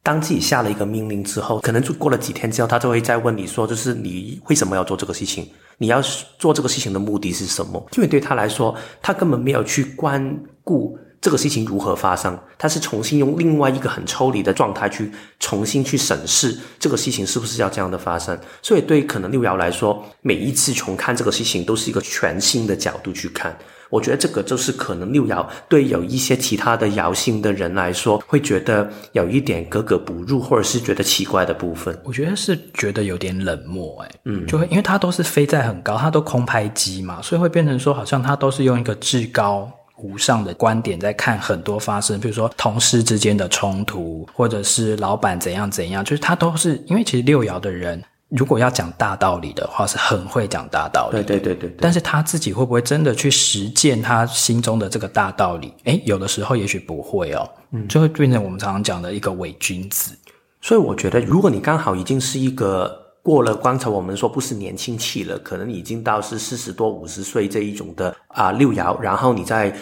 当自己下了一个命令之后，可能就过了几天之后，他就会再问你说：“就是你为什么要做这个事情？你要做这个事情的目的是什么？”因为对他来说，他根本没有去关顾这个事情如何发生，他是重新用另外一个很抽离的状态去重新去审视这个事情是不是要这样的发生。所以对可能六爻来说，每一次重看这个事情都是一个全新的角度去看。我觉得这个就是可能六爻对有一些其他的爻星的人来说，会觉得有一点格格不入，或者是觉得奇怪的部分。
我觉得是觉得有点冷漠，哎，嗯，就会因为它都是飞在很高，它都空拍机嘛，所以会变成说，好像它都是用一个至高无上的观点在看很多发生，比如说同事之间的冲突，或者是老板怎样怎样，就是他都是因为其实六爻的人。如果要讲大道理的话，是很会讲大道理。
对对对对，对。
但是他自己会不会真的去实践他心中的这个大道理？诶，有的时候也许不会哦。嗯，就会变成我们常常讲的一个伪君子。
所以我觉得，如果你刚好已经是一个过了刚才我们说不是年轻气了，可能已经到是四十多五十岁这一种的啊六爻，然后你在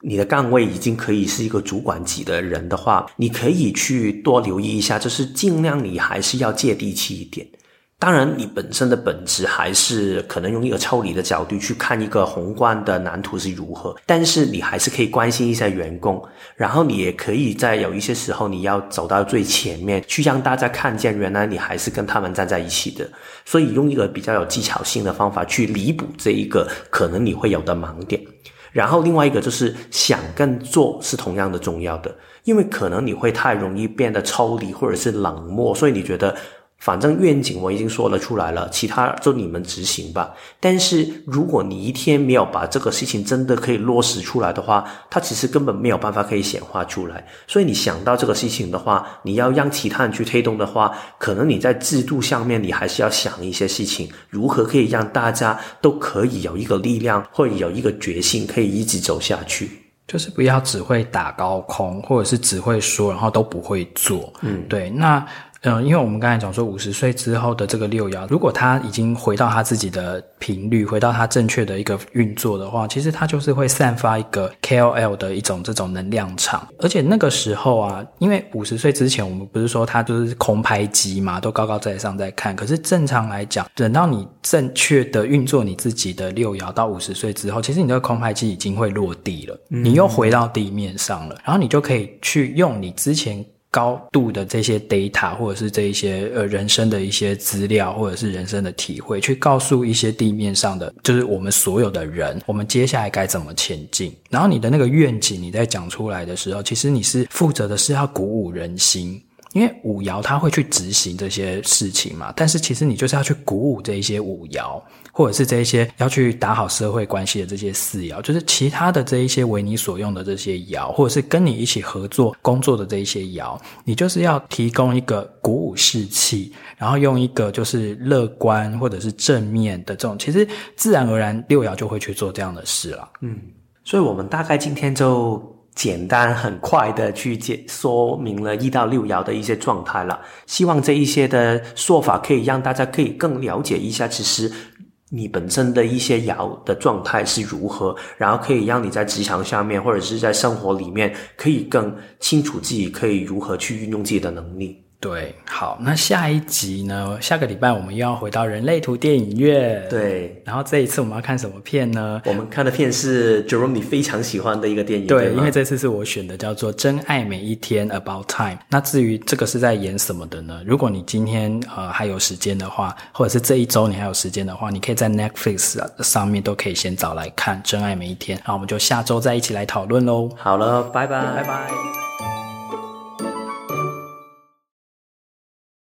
你的岗位已经可以是一个主管级的人的话，你可以去多留意一下，就是尽量你还是要接地气一点。当然，你本身的本质还是可能用一个抽离的角度去看一个宏观的蓝图是如何，但是你还是可以关心一下员工，然后你也可以在有一些时候你要走到最前面去，让大家看见原来你还是跟他们站在一起的。所以用一个比较有技巧性的方法去弥补这一个可能你会有的盲点。然后另外一个就是想跟做是同样的重要的，因为可能你会太容易变得抽离或者是冷漠，所以你觉得。反正愿景我已经说了出来了，其他就你们执行吧。但是如果你一天没有把这个事情真的可以落实出来的话，它其实根本没有办法可以显化出来。所以你想到这个事情的话，你要让其他人去推动的话，可能你在制度上面你还是要想一些事情，如何可以让大家都可以有一个力量，或者有一个决心，可以一直走下去。
就是不要只会打高空，或者是只会说，然后都不会做。嗯，对，那。嗯，因为我们刚才讲说，五十岁之后的这个六爻，如果他已经回到他自己的频率，回到他正确的一个运作的话，其实他就是会散发一个 KOL 的一种这种能量场。而且那个时候啊，因为五十岁之前，我们不是说他就是空拍机嘛，都高高在上在看。可是正常来讲，等到你正确的运作你自己的六爻到五十岁之后，其实你这个空拍机已经会落地了，你又回到地面上了，然后你就可以去用你之前。高度的这些 data，或者是这一些呃人生的一些资料，或者是人生的体会，去告诉一些地面上的，就是我们所有的人，我们接下来该怎么前进。然后你的那个愿景，你在讲出来的时候，其实你是负责的是要鼓舞人心。因为五爻他会去执行这些事情嘛，但是其实你就是要去鼓舞这一些五爻，或者是这一些要去打好社会关系的这些四爻，就是其他的这一些为你所用的这些爻，或者是跟你一起合作工作的这一些爻，你就是要提供一个鼓舞士气，然后用一个就是乐观或者是正面的这种，其实自然而然六爻就会去做这样的事了。
嗯，所以我们大概今天就。简单很快的去解说明了一到六爻的一些状态了，希望这一些的说法可以让大家可以更了解一下，其实你本身的一些爻的状态是如何，然后可以让你在职场下面或者是在生活里面可以更清楚自己可以如何去运用自己的能力。
对，好，那下一集呢？下个礼拜我们又要回到人类图电影院。
对，
然后这一次我们要看什么片呢？
我们看的片是 Jerome 你非常喜欢的一个电影。对，对？
因为这次是我选的，叫做《真爱每一天》（About Time）。那至于这个是在演什么的呢？如果你今天呃还有时间的话，或者是这一周你还有时间的话，你可以在 Netflix 上面都可以先找来看《真爱每一天》。那我们就下周再一起来讨论喽。
好了，拜拜，
拜拜。